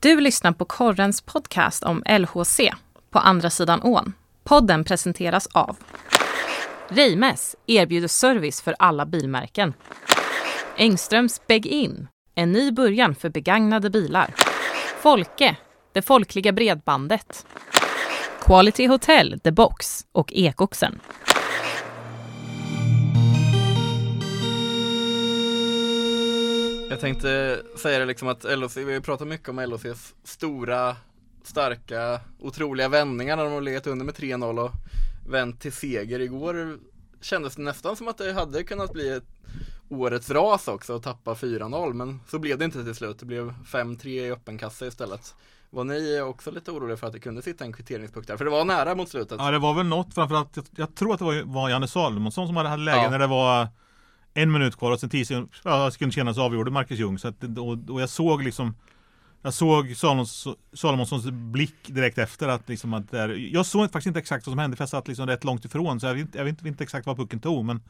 Du lyssnar på Korrens podcast om LHC, På andra sidan ån. Podden presenteras av Reimes erbjuder service för alla bilmärken. Engströms Beg-In, en ny början för begagnade bilar. Folke, det folkliga bredbandet. Quality Hotel, The Box och Ekoxen. Jag tänkte säga det liksom att LHC, vi har pratat mycket om LHCs stora, starka, otroliga vändningar när de har legat under med 3-0 och vänt till seger igår. Kändes det nästan som att det hade kunnat bli ett årets ras också och tappa 4-0 men så blev det inte till slut. Det blev 5-3 i öppen kassa istället. Var ni också lite oroliga för att det kunde sitta en kvitteringspunkt där? För det var nära mot slutet. Ja det var väl något framförallt Jag, jag tror att det var, var Janne Salomonsson som hade, hade läge Ja. när det var en minut kvar och sen tio sekunder ja, sekunder senare så avgjorde Marcus Ljung. Så att, och, och jag såg liksom jag såg Salomons, Salomonssons blick direkt efter att liksom att där, Jag såg faktiskt inte exakt vad som hände för jag satt liksom rätt långt ifrån så jag vet, inte- jag vet inte, inte exakt vad pucken tog men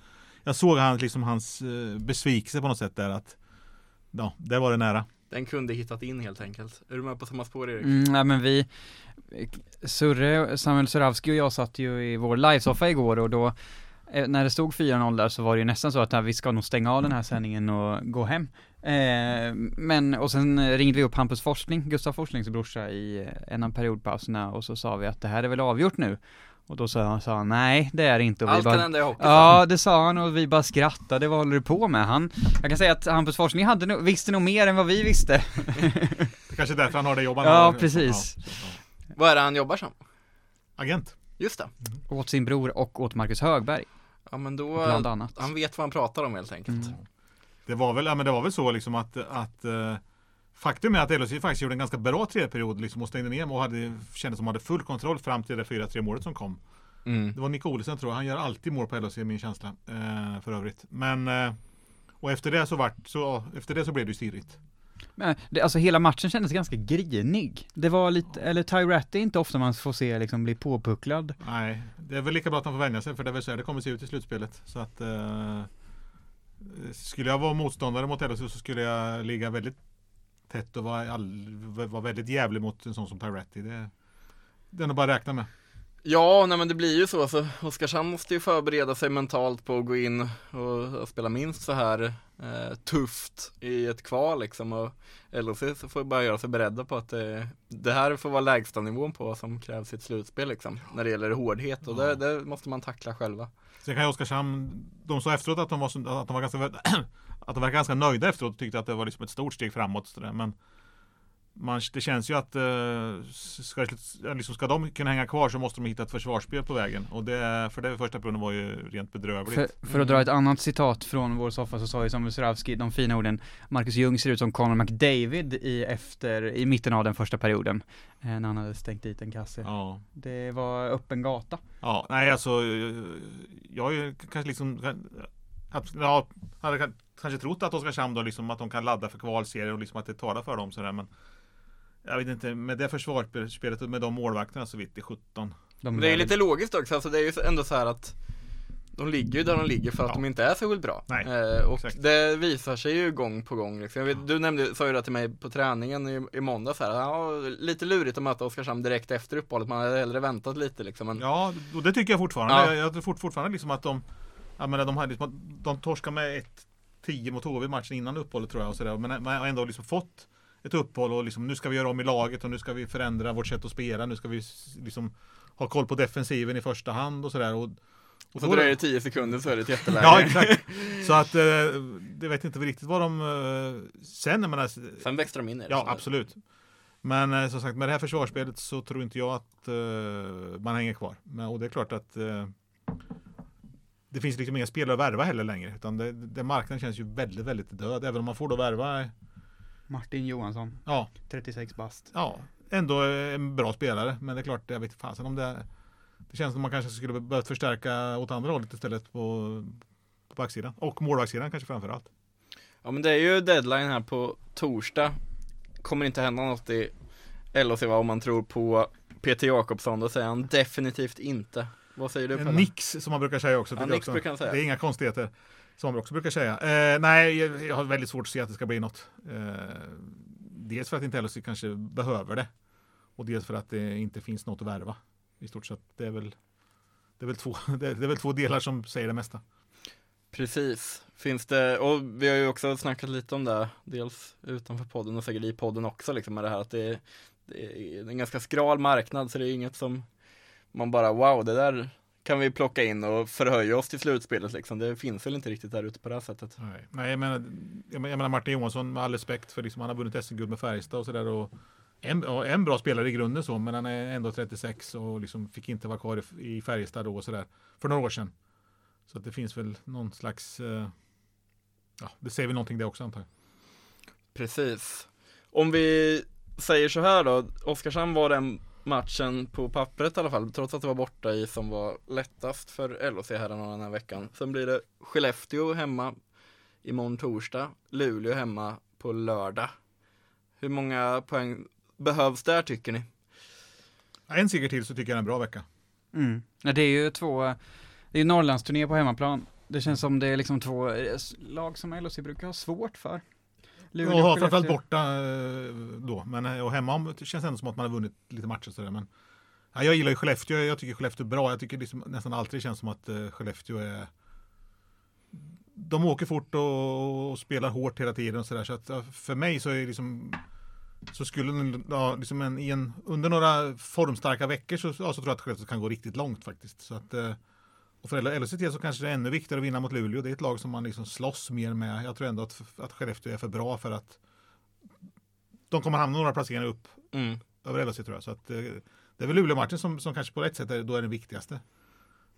Jag såg han, liksom hans eh, besvikelse på något sätt där att Ja, där var det nära. Den kunde hittat in helt enkelt. Är du med på samma spår Erik? Mm, nej men vi, Surre, Samuel Suravski och jag satt ju i vår livesoffa igår och då när det stod 4-0 där så var det ju nästan så att ja, vi ska nog stänga av den här sändningen och gå hem. Eh, men, och sen ringde vi upp Hampus Forsling, Gustav Forslings brorsa i eh, en av periodpauserna och så sa vi att det här är väl avgjort nu. Och då sa han, sa han nej det är det inte och vi Allt bara, kan hända i hockey. Ja, det sa han och vi bara skrattade, vad håller du på med? Han, jag kan säga att Hampus Forsling hade nog, visste nog mer än vad vi visste. Det kanske är därför han har det jobb han Ja, har. precis. Ja. Vad är det han jobbar som? Agent. Just det. Åt sin bror och åt Marcus Högberg, Ja men då, bland annat. han vet vad han pratar om helt enkelt. Mm. Det var väl, ja, men det var väl så liksom att, att eh, Faktum är att LHC faktiskt gjorde en ganska bra tredje period liksom och stängde ner och hade, kändes som att de hade full kontroll fram till det 4-3 målet som kom. Mm. Det var Nick Olsen tror jag, han gör alltid mål på LHC min känsla eh, för övrigt. Men eh, och efter det så vart så, efter det så blev det ju stirrigt. Men det, alltså hela matchen kändes ganska grinig. Det var lite, eller Ty Ratty är inte ofta man får se liksom bli påpucklad. Nej, det är väl lika bra att man får vänja sig för det är väl så det kommer se ut i slutspelet. Så att eh, Skulle jag vara motståndare mot LHC så skulle jag ligga väldigt tätt och vara, all, vara väldigt jävlig mot en sån som Tyretti. Det, det är nog bara att räkna med. Ja, nej men det blir ju så. så Oskarshamn måste ju förbereda sig mentalt på att gå in och, och spela minst så här eh, tufft i ett kval liksom. Och LHC så får bara göra sig beredda på att det, det här får vara lägsta nivån på vad som krävs i ett slutspel liksom. När det gäller hårdhet och det, det måste man tackla själva. Sen kan ju Oskarshamn, de sa efteråt att de var, att de var ganska att de var ganska nöjda efteråt och tyckte att det var liksom ett stort steg framåt. Men man, det känns ju att eh, ska, liksom, ska de kunna hänga kvar så måste de hitta ett försvarsspel på vägen. Och det, för det första perioden var ju rent bedrövligt. För, för att dra ett annat citat från vår soffa så sa ju Samuel Suravski de fina orden Marcus Ljung ser ut som Conor McDavid i efter, i mitten av den första perioden. eh, När han hade stängt dit en kasse. Ja. Det var öppen gata. Ja, nej alltså Jag ju kanske liksom Ja, hade kan- kanske trott att Oskarshamn då liksom att de kan ladda för kvalserier och liksom att det talar för dem sådär men Jag vet inte, med det försvarsspelet och med de målvakterna så vitt i 17 De Men det är lär- lite logiskt också, alltså det är ju ändå så här att de ligger ju där de ligger för att Ja. de inte är särskilt bra. Nej, eh, och exakt. det visar sig ju gång på gång liksom. Vet, Du nämnde, sa ju det till mig på träningen i, i måndags här, ja, lite lurigt att möta Oskarshamn direkt efter uppehållet, man hade hellre väntat lite liksom. Men, Ja, och det tycker jag fortfarande. Ja. Jag, jag tror fort, fortfarande liksom att de Jag menar de hade liksom, de torskade med 1-10 mot HV matchen innan uppehållet tror jag och sådär. Men man har ändå liksom fått ett uppehåll och liksom nu ska vi göra om i laget och nu ska vi förändra vårt sätt att spela. Nu ska vi liksom ha koll på defensiven i första hand och sådär. Och, och så dröjer det 10 sekunder så är det ett jätteläge. Ja, exakt. Så att eh, det vet inte riktigt vad de eh, sen, jag menar, Sen växte de in i det. Ja, absolut. Men eh, som sagt, med det här försvarsspelet så tror inte jag att eh, man hänger kvar. Men, och det är klart att eh, det finns liksom inga spelare att värva heller längre. Utan det, det, marknaden känns ju väldigt, väldigt död. Även om man får då värva, Martin Johansson, ja, 36 bast. ja, ändå en bra spelare. Men det är klart, jag vet fasen om det Det känns som man kanske skulle behövt förstärka åt andra hållet istället på, på backsidan. Och målvaktssidan kanske framför allt. Ja men det är ju deadline här på torsdag. Kommer inte hända något i LHC va, om man tror på Peter Jakobsson, då säger han definitivt inte. Vad säger du En Pelle? Nix som man brukar säga också. Ja, nix också. brukar han säga. Det är inga konstigheter. Som vi också brukar säga. Eh, nej, jag, jag har väldigt svårt att se att det ska bli något. Eh, dels för att inte LHC kanske behöver det. Och dels för att det inte finns något att värva. I stort sett. Det är väl, det är väl, två, det är, det är väl två delar som säger det mesta. Precis, finns det, och vi har ju också snackat lite om det, dels utanför podden och säkert i podden också liksom med det här att det är, det är en ganska skral marknad så det är inget som man bara wow, det där kan vi plocka in och förhöja oss till slutspelet liksom. Det finns väl inte riktigt där ute på det här sättet. Nej, Nej jag, menar, jag menar Martin Johansson med all respekt för liksom, han har vunnit SM-guld med Färjestad och sådär. En, en bra spelare i grunden så, men han är ändå 36 och liksom fick inte vara kvar i, i Färjestad då och sådär. För några år sedan. Så att det finns väl någon slags, eh, ja, det säger väl någonting det också antar jag. Precis. Om vi säger så här då, Oskarshamn var den matchen på pappret i alla fall, trots att det var borta i som var lättast för LHC här den här veckan. Sen blir det Skellefteå hemma imorgon torsdag, Luleå hemma på lördag. Hur många poäng behövs där tycker ni? En seger till så tycker jag är en bra vecka. Mm. Det är ju två, det är ju Norrlandsturné på hemmaplan. Det känns som det är liksom två eh, lag som LHC brukar ha svårt för. Luleå, ja, framförallt borta eh, då. Men eh, och hemma det känns ändå som att man har vunnit lite matcher sådär. Men ja, jag gillar ju Skellefteå. Jag tycker Skellefteå är bra. Jag tycker liksom nästan alltid känns som att uh, Skellefteå är de åker fort och, och spelar hårt hela tiden och sådär. Så att för mig så är det liksom så skulle ja, liksom en, en, under några formstarka veckor så, ja, så tror jag att Skellefteå kan gå riktigt långt faktiskt. Så att, och för LHCT så kanske det är ännu viktigare att vinna mot Luleå. Det är ett lag som man liksom slåss mer med. Jag tror ändå att, att Skellefteå är för bra för att de kommer hamna några placeringar upp mm. över LHC tror jag. Så att, eh, det är väl Luleå-matchen som, som kanske på ett sätt är, då är den viktigaste.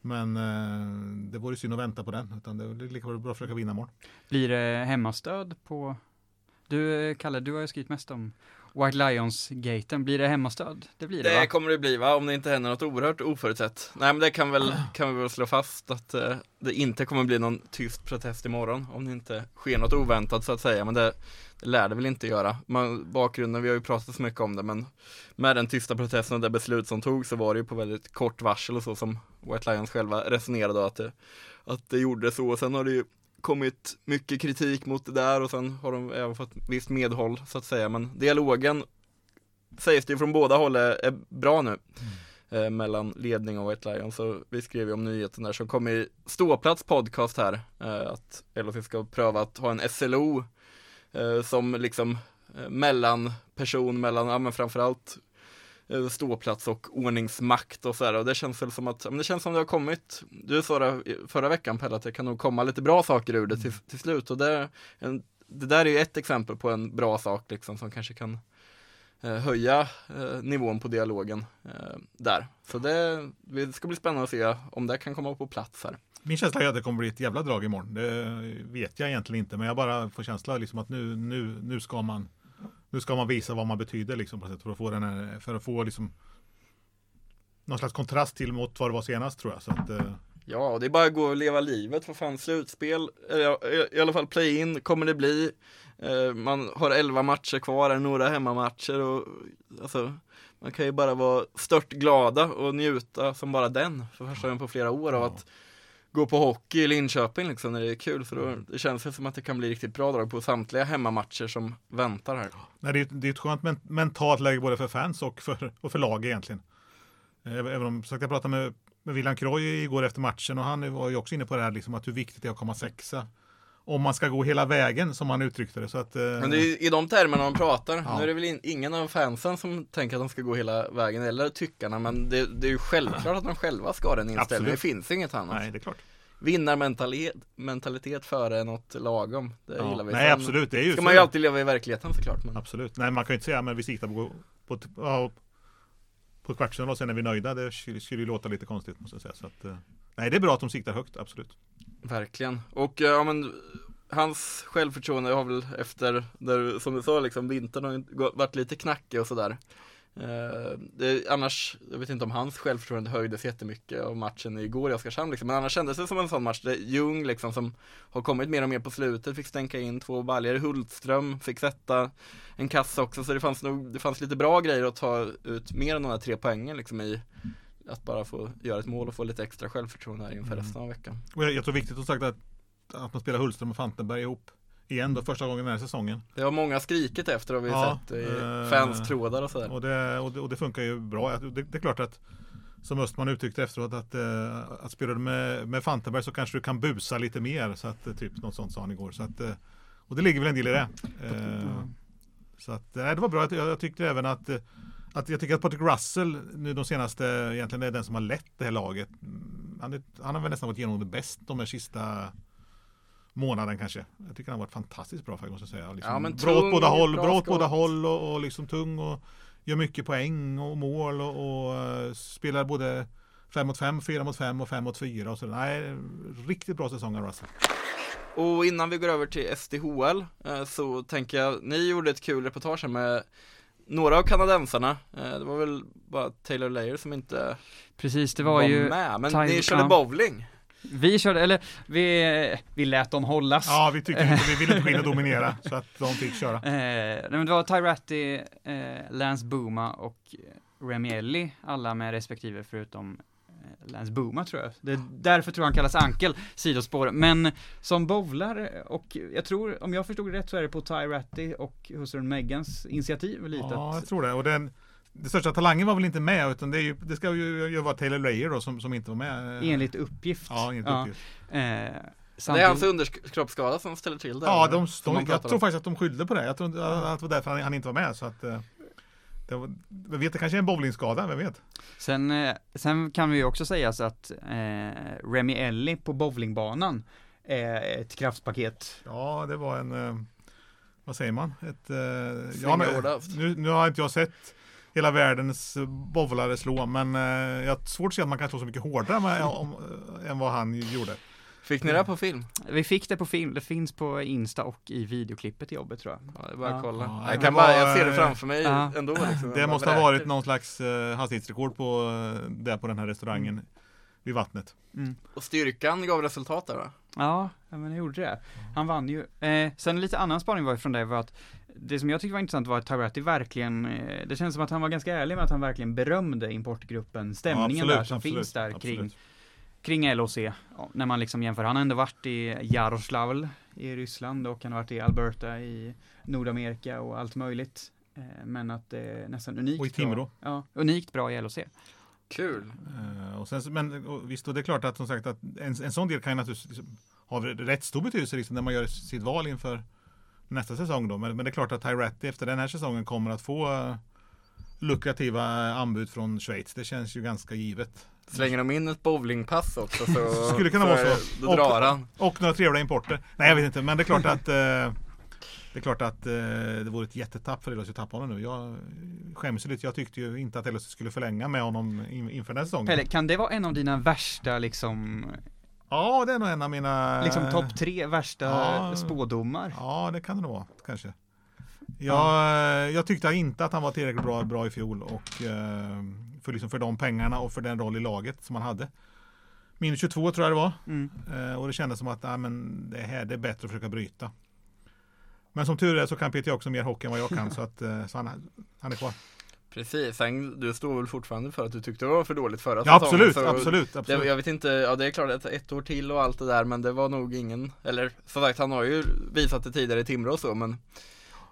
Men eh, det vore synd att vänta på den. Utan det är lika bra att försöka vinna imorgon. Blir det hemmastöd på du, Kalle, du har ju skrivit mest om White Lions-gaten, blir det hemmastöd? Det blir det Det va? kommer det bli va, om det inte händer något oerhört oförutsett. Nej men det kan, väl, kan vi väl slå fast att eh, det inte kommer bli någon tyst protest imorgon om det inte sker något oväntat så att säga. Men det, det lär det väl inte göra. Man, bakgrunden, vi har ju pratat så mycket om det men med den tysta protesten och det beslut som togs så var det ju på väldigt kort varsel och så som White Lions själva resonerade att det, att det gjorde så. Och sen har det ju kommit mycket kritik mot det där och sen har de även fått visst medhåll så att säga. Men dialogen sägs det ju från båda håll är, bra nu. Mm. Eh, mellan ledning och White Lion. Så vi skrev ju om nyheten där som kom i Ståplats podcast här. Eh, att LHC ska pröva att ha en SLO eh, som liksom eh, mellanperson mellan, ja men framförallt ståplats och ordningsmakt och sådär och det känns väl som att, men det känns som det har kommit, du sa det förra veckan Pelle att det kan nog komma lite bra saker ur det till, till slut och det, en, det där är ju ett exempel på en bra sak liksom som kanske kan eh, höja eh, nivån på dialogen eh, där. Så det, det ska bli spännande att se om det kan komma på plats här. Min känsla är att det kommer bli ett jävla drag imorgon. Det vet jag egentligen inte, men jag bara får känsla liksom att nu, nu, nu ska man nu ska man visa vad man betyder liksom, på sätt för att få den här, för att få liksom någon slags kontrast till mot vad det var senast tror jag. Så att, eh. Ja, det är bara att gå och leva livet. Vad fan, slutspel, i alla fall play-in kommer det bli. Eh, man har elva matcher kvar, några hemmamatcher och alltså man kan ju bara vara stört glada och njuta som bara den för första gången på flera år av att gå på hockey i Linköping liksom när det är kul. Så då, det känns det som att det kan bli riktigt bra drag på samtliga hemmamatcher som väntar här. Nej, det, är, det är ett skönt mentalt läge både för fans och för, och för lag egentligen. Även om, jag pratade med, med William Kroy igår efter matchen och han var ju också inne på det här liksom, att hur viktigt det är att komma sexa om man ska gå hela vägen som han uttryckte det. Så att, eh... Men det är i de termerna man pratar. Ja. Nu är det väl in, ingen av fansen som tänker att de ska gå hela vägen eller tyckarna men det, det är ju självklart att de själva ska ha den inställningen. Det finns inget annat. Nej, det är klart. Vinnarmentalitet mentalitet före något lagom. Det ja. gillar vi. Nej, absolut. Det är ju ska man ju alltid leva i verkligheten såklart. Men... Absolut. Nej, man kan ju inte säga men vi siktar på, på, på, på kvartsfinal och sen är vi nöjda. Det skulle ju låta lite konstigt måste jag säga. Så att, eh, nej, det är bra att de siktar högt, absolut. Verkligen. Och eh, ja men hans självförtroende har väl efter, där, som du sa liksom, vintern har varit lite knackig och sådär. Eh, det, annars, jag vet inte om hans självförtroende höjdes jättemycket av matchen igår i Oskarshamn liksom. Men annars kändes det som en sån match där Ljung liksom som har kommit mer och mer på slutet fick stänka in två baljor. Hultström fick sätta en kassa också så det fanns nog, det fanns lite bra grejer att ta ut mer än de här tre poängen liksom i att bara få göra ett mål och få lite extra självförtroende här inför mm. resten av veckan. Och jag, jag tror viktigt att sagt att, att man spelar Hultström och Fantenberg ihop igen då, första gången den här säsongen. Det har många skrikit efter har vi Ja, sett i eh, fanstrådar och sådär. Och det, och, det, och det funkar ju bra. Det, det är klart att som Östman uttryckte efteråt att, eh, att spelar du med, med Fantenberg så kanske du kan busa lite mer. Så att, eh, typ något sånt sa han igår. Så att, eh, och det ligger väl en del i det. Eh, så att, nej, det var bra. Jag, jag tyckte även att, att jag tycker att Patrick Russell nu de senaste egentligen är den som har lett det här laget. Han, är, han har väl nästan varit igenom det bäst de här sista månaden kanske. Jag tycker han har varit fantastiskt bra faktiskt måste jag säga. Liksom, Ja, men bra åt båda håll, bra åt båda håll och, och liksom tung och gör mycket poäng och mål och, och eh, spelar både 5 mot 5, 4 mot 5 och 5 mot 4 och så. Nej, riktigt bra säsong av Russell. Och innan vi går över till SDHL eh, så tänker jag, ni gjorde ett kul reportage med några av kanadensarna. Eh, Det var väl bara Taylor Layer som inte Precis, det var, var ju med. Men ni körde ja. bowling. Vi körde, eller vi, vi lät dem hållas. Ja, vi tyckte inte, vi ville inte gå in och dominera så att de fick köra. Eh, nej, men det var Tyratti, eh, Lance Booma och Remy Ellie, alla med respektive förutom Lance Booma tror jag. Det är därför tror jag han kallas Ankel, sidospår. Men som bowlar och jag tror, om jag förstod det rätt så är det på Tyratti och hustrun Megans initiativ lite. Ja, att, jag tror det. Och den, den största talangen var väl inte med utan det, är ju, det ska ju, ju vara Taylor Layer då som, som inte var med. enligt uppgift. Ja, enligt Ja. uppgift. Eh, Det är samtidigt- hans underkroppsskada som ställer till det. Ja, de, de, jag tror faktiskt att de skyllde på det. Jag tror att det var därför han, han inte var med. Så att, eh, det var, jag vet, det kanske är en bowlingskada, vem vet? Sen, eh, sen kan vi ju också säga så att eh, Remy Ellie på bowlingbanan är ett kraftpaket. Ja, det var en, eh, vad säger man? Ett, eh, ja, men, nu, nu har inte jag sett hela världens bowlare slå, men eh, jag har svårt att se att man kan slå så mycket hårdare än, om, eh, än vad han gjorde. Fick ni det på film? Vi fick det på film, det finns på Insta och i videoklippet i jobbet tror jag. Ja, det är bara att kolla. Ja, jag kan bara, jag ser det framför mig ja. ändå liksom. Det Jag måste ha varit vräker. någon slags eh, hastighetsrekord på, eh, där på den här restaurangen vid vattnet. Mm. Och styrkan gav resultat där va? Ja, ja, men det gjorde det. Han vann ju. Eh, sen lite annan spaning var från det var att det som jag tyckte var intressant var att Tyratti verkligen, eh, det känns som att han var ganska ärlig med att han verkligen berömde importgruppen, stämningen Ja, absolut, där som absolut, finns där absolut. kring, kring LOC. När man liksom jämför, han har ändå varit i Jaroslavl i Ryssland och han har varit i Alberta i Nordamerika och allt möjligt. Eh, men att det är nästan unikt Och i Timrå. bra. Ja, unikt bra i LOC. Kul. Eh, och sen, men och visst, och det är klart att som sagt att en, en sån del kan ju naturligtvis liksom, ha rätt stor betydelse liksom, när man gör sitt val inför nästa säsong då. Men, men det är klart att Tyratti efter den här säsongen kommer att få eh, lukrativa anbud från Schweiz. Det känns ju ganska givet. Slänger de in ett bowlingpass också så, Skulle kunna vara är- så. Då drar han. Och några trevliga importer. Nej, jag vet inte, men det är klart att eh, det är klart att eh, det vore ett jättetapp för LHC att tappa honom nu. Jag skäms lite. Jag tyckte ju inte att LHC skulle förlänga med honom in, inför den här säsongen. Pelle, kan det vara en av dina värsta liksom, Ja, det är nog en av mina... liksom topp tre värsta ja. spådomar? Ja, det kan det nog vara kanske. Jag, jag tyckte inte att han var tillräckligt bra, bra i fjol och eh, för, liksom för de pengarna och för den roll i laget som han hade. Minus 22 tror jag det var. Mm. Eh, och det kändes som att ah, men det här det är bättre att försöka bryta. Men som tur är så kan Peter också mer hockey än vad jag kan så, att, eh, så han, han är kvar. Precis, sen, du står väl fortfarande för att du tyckte det var för dåligt förra Ja säsongen, absolut, så absolut, Det, absolut. jag vet inte, ja det är klart att ett år till och allt det där men det var nog ingen, eller som sagt han har ju visat det tidigare i Timrå och så men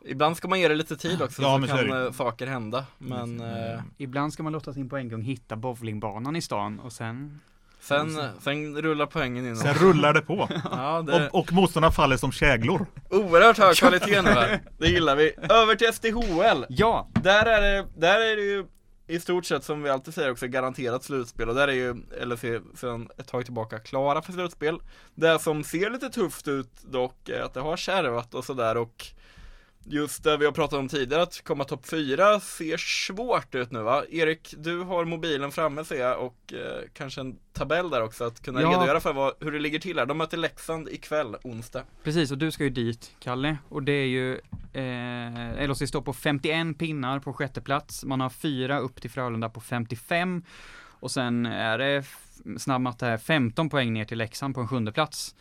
Ibland ska man ge det lite tid också Ja, så men kan eh, saker hända men eh, Ibland ska man låta sin på en gång hitta bowlingbanan i stan och sen sen, sen rullar poängen in Sen rullar det på. Ja, det, Och, och motståndarna faller som käglor. oerhört hög kvalitet nu här, det gillar vi Över till SDHL Ja! Där är det, där är det ju i stort sett som vi alltid säger också garanterat slutspel och där är ju LFC sedan ett tag tillbaka klara för slutspel. Det som ser lite tufft ut dock är att det har kärvat och sådär och just det vi har pratat om tidigare att komma topp fyra ser svårt ut nu va? Erik, du har mobilen framme ser jag och eh, kanske en tabell där också att kunna Ja. redogöra för vad, hur det ligger till här. De möter Leksand ikväll, onsdag. Precis, och du ska ju dit, Kalle. Och det är ju, eh, LHC står på 51 pinnar på sjätte plats. Man har fyra upp till Frölunda på 55. Och sen är det snabb här, 15 poäng ner till Leksand på en sjunde plats.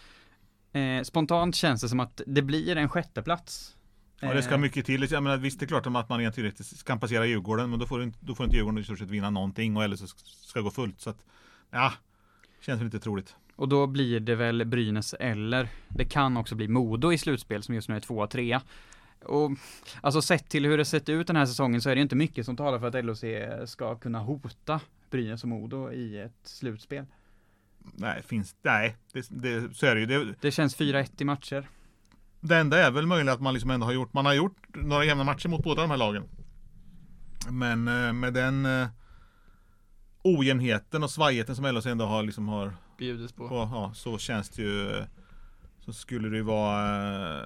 Eh, spontant känns det som att det blir en sjätte plats. Ja, det ska Eh, mycket till. Jag menar, visst det är klart att man egentligen kan passera Djurgården men då får, inte, då får inte Djurgården i stort sett vinna någonting och eller så ska gå fullt. Så att, ja, känns väl inte troligt. Och då blir det väl Brynäs eller det kan också bli Modo i slutspel som just nu är tvåa, trea. Och alltså sett till hur det sett ut den här säsongen så är det inte mycket som talar för att LHC ska kunna hota Brynäs och Modo i ett slutspel. Nej, finns, nej det, det, så är det ju. Det, Det känns 4-1 i matcher. Det enda är väl möjligt att man liksom ändå har gjort, man har gjort några jämna matcher mot båda de här lagen. Men eh, med den eh, ojämnheten och svajigheten som LHC ändå har, liksom har Bjudits på. på, ja, så känns det ju eh, Så skulle det ju vara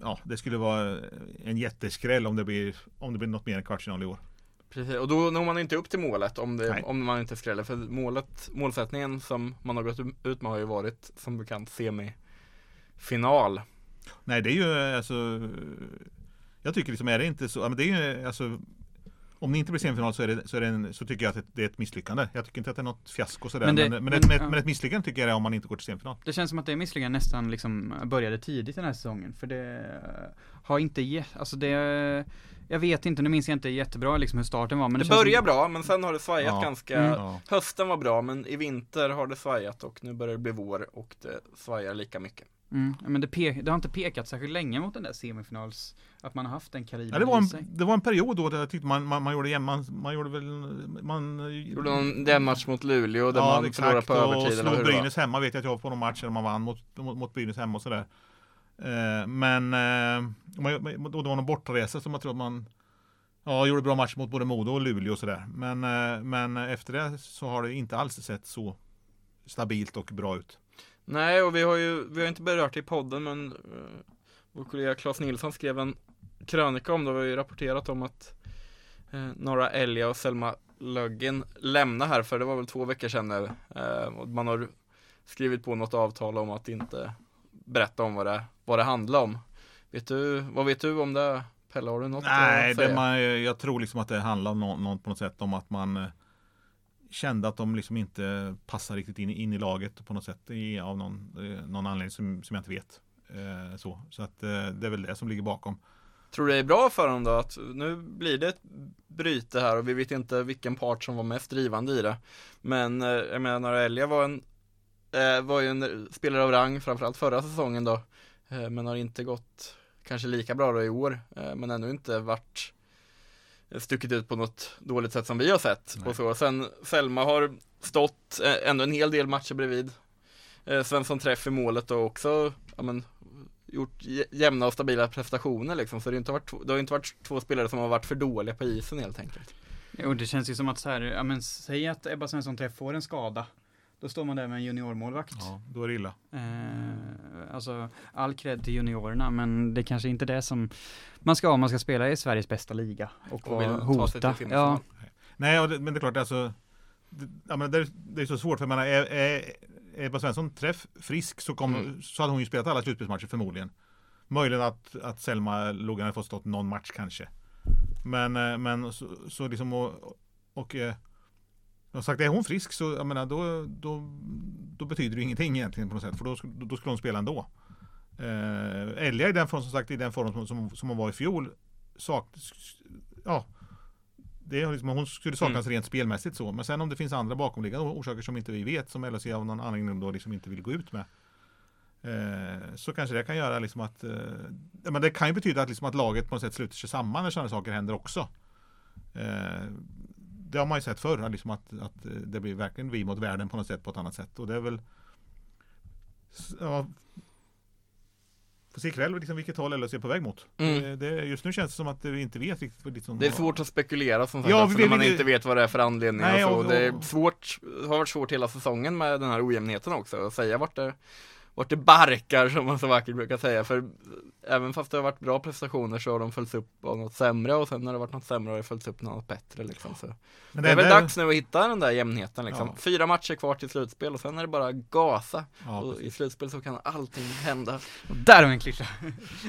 Ja, det skulle vara en jätteskräll om det blir Om det blir något mer än kvartsfinal i år. Precis, och då når man inte upp till målet om, det, om man inte skräller. För målet, målsättningen som man har gått ut med har ju varit som bekant semifinal. Nej, det är ju alltså Jag tycker liksom, är det inte så, men det är ju alltså om det inte blir semifinal så, är det, så, är det en, så tycker jag att det är ett misslyckande. Jag tycker inte att det är något fiasko sådär. Men, Men men, det- men, ett, men, men, ja. men ett misslyckande tycker jag det är om man inte går till semifinal. Det känns som att det misslyckandet nästan liksom började tidigt den här säsongen, för det har inte gett, alltså det, jag vet inte, nu minns jag inte jättebra liksom hur starten var, men Det, det, börjar som, bra, men sen har det svajat Ja. ganska Mm. Ja. Hösten var bra, men i vinter har det svajat och nu börjar det bli vår och det svajar lika mycket. Mm, men det, det har inte pekat särskilt länge mot den där semifinals, att man har haft den kalibern Ja, det, var en, det var en period då där jag tyckte man, man, man gjorde jämn, man, man gjorde väl man Gjorde någon den match mot Luleå där man förlorade på och övertid eller hur slog. Brynäs hemma vet jag att jag var på någon match där man vann mot, mot, mot Brynäs hemma och sådär. Eh, men eh, man, man- och det var någon bortresa som jag tror att man Ja, gjorde bra match mot både Modo och Luleå och sådär. Men, eh, men efter det så har det inte alls sett så stabilt och bra ut. Nej, och vi har ju, vi har inte berört det i podden men uh, vår kollega Claes Nilsson skrev en krönika om det, vi har ju rapporterat om att uh, Norra Elja och Selma Löggen lämnar här för det var väl två veckor sedan nu. Eh, och man har skrivit på något avtal om att inte berätta om vad det, vad det handlar om. Vet du, vad vet du om det? Pelle, har du något Nej, att säga? det man, jag tror liksom att det handlar om något, något på något sätt om att man kände att de liksom inte passar riktigt in, in i laget på något sätt i, av någon, eh, någon anledning som, som jag inte vet. Eh, så så att, eh, det är väl det som ligger bakom. Tror du det är bra för dem då att nu blir det ett bryte här och vi vet inte vilken part som var mest drivande i det. Men eh, jag menar Elja var en eh, var ju en spelare av rang framförallt förra säsongen då. Eh, men har inte gått kanske lika bra då i år. Eh, men ännu inte varit stuckit ut på något dåligt sätt som vi har sett. Nej. Och så. Sen Selma har stått eh, ändå en hel del matcher bredvid. Eh, Svensson träff i målet och också ja, men, gjort jä- jämna och stabila prestationer liksom. Så det har, inte varit, det har inte varit två spelare som har varit för dåliga på isen helt enkelt. Jo, det känns ju som att så här, ja men säg att Ebba Svensson Träff får en skada. Då står man där med en juniormålvakt. Ja, då är det illa. Eh, alltså, all cred till juniorerna, men det kanske inte är det som man ska ha om man ska spela i Sveriges bästa liga och, Och hota. Ja, Nej, men det är klart alltså. Det, ja, men det, är, det är så svårt för jag menar, är, är Ebba Svensson träff frisk så, kom, Mm. så hade hon ju spelat alla slutspelsmatcher förmodligen. Möjligen att, att Selma Logan hade fått stått någon match kanske. Men, eh, men så, så liksom och, och eh, har sagt, är hon frisk så jag menar, då, då, då betyder det ingenting egentligen på något sätt. För då, då skulle hon spela ändå. Eh, Elja i den form som sagt i den form som, som, som hon var i fjol. Sak, ja, det är liksom, hon skulle saknas rent spelmässigt så. Men sen om det finns andra bakomliggande orsaker som inte vi vet som LHC av någon anledning då liksom inte vill gå ut med. Eh, så kanske det kan göra liksom att eh, men det kan ju betyda att, liksom att laget på något sätt sluter sig samman när sådana saker händer också. Eh, det har man ju sett förr, liksom att, att det blir verkligen vi mot världen på något sätt på ett annat sätt. Och det är väl ja, Får se ikväll liksom vilket håll LHC är på väg mot. Mm. Det, just nu känns det som att vi inte vet riktigt. Liksom, Det är svårt att spekulera som sagt Ja, också, vi- när man vi- inte vet vad det är för anledning Nej, och så. och- Det är och- svårt, har varit svårt hela säsongen med den här ojämnheten också, att säga vart det, vart det barkar som man så vackert brukar säga. För även fast det har varit bra prestationer så har de följts upp av något sämre och sen när det varit något sämre har det följts upp av något bättre liksom. Så. Men Det är väl enda- dags nu att hitta den där jämnheten liksom. Ja. Fyra matcher kvar till slutspel och sen är det bara gasa. Ja, och precis. i slutspel så kan allting hända. och där har vi en klyscha.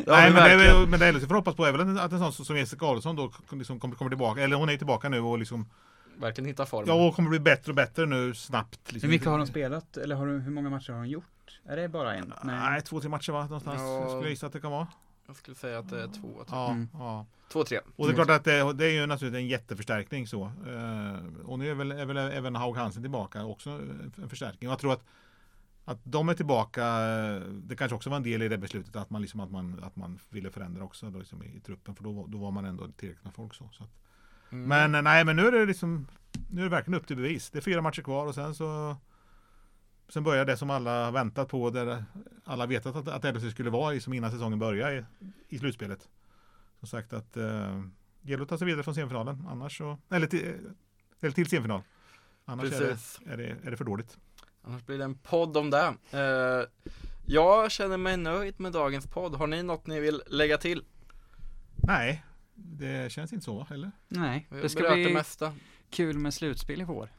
Nej, men det, är, väl- men det LHC får hoppas på är väl att en sån som Jessica Adolfsson då liksom kommer, kommer tillbaka. Eller hon är tillbaka nu och liksom verkligen hitta formen. Ja, och kommer bli bättre och bättre nu snabbt. Liksom. Hur mycket har de spelat? Eller har de, hur många matcher har de gjort? Är det bara en? Nej, två, tre matcher va? Någonstans. Ja. Jag skulle gissa att det kan vara. Jag skulle säga att det är två, två, Ja, Mm. ja. två tre. Och det är klart att det, det är ju naturligtvis en jätteförstärkning så. Eh, och nu är väl, är väl även Haug Hansen tillbaka också en förstärkning. Och jag tror att att de är tillbaka, eh, det kanske också var en del i det beslutet att man, liksom, att man, att man ville förändra också då, liksom, i, truppen för då, då var man ändå tillräckligt med folk. Så, så att, Mm. Men eh, nej, men nu är det liksom Nu är det verkligen upp till bevis. Det är fyra matcher kvar och sen så Sen börjar det som alla väntat på där alla vetat att, att LHC skulle vara i som innan säsongen började i, i slutspelet. Som sagt att eh, gäller att ta sig vidare från semifinalen annars så Eller till, eller till semifinal. Annars är det, är, det, är det för dåligt. Annars blir det en podd om det. Eh, jag känner mig nöjd med dagens podd. Har ni något ni vill lägga till? Nej, det känns inte så eller? Nej, det ska berört det bli mesta. kul med slutspel i vår.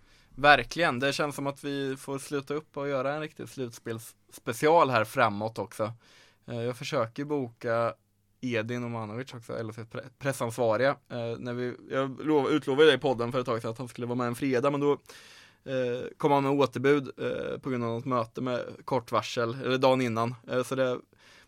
Verkligen, det känns som att vi får sluta upp och göra en riktig slutspelsspecial här framåt också. Eh, Jag försöker boka Edin och Manovic också, LHCs pre- pressansvariga. Eh, när vi, jag lov, utlovade i podden för ett tag sedan att han skulle vara med en fredag, men då eh, kom han med återbud på grund av något möte med kort varsel, eller dagen innan. Så det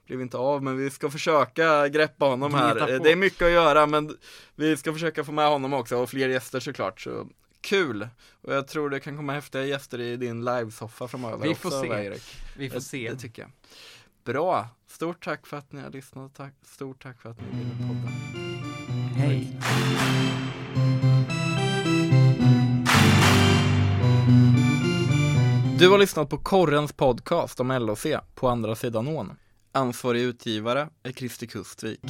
blev inte av, men vi ska försöka greppa honom här. Det är mycket att göra, men vi ska försöka få med honom också och fler gäster såklart. Så kul! Och jag tror det kan komma häftiga gäster i din livesoffa framöver Vi får också, se. va, Erik? Vi får det, se. Det tycker jag. Bra! Stort tack för att ni har lyssnat. Tack, stort tack för att ni ville podda. Hej. Du har lyssnat på Korrens podcast om LOC på andra sidan ån. Ansvarig utgivare är Christer Kustvik.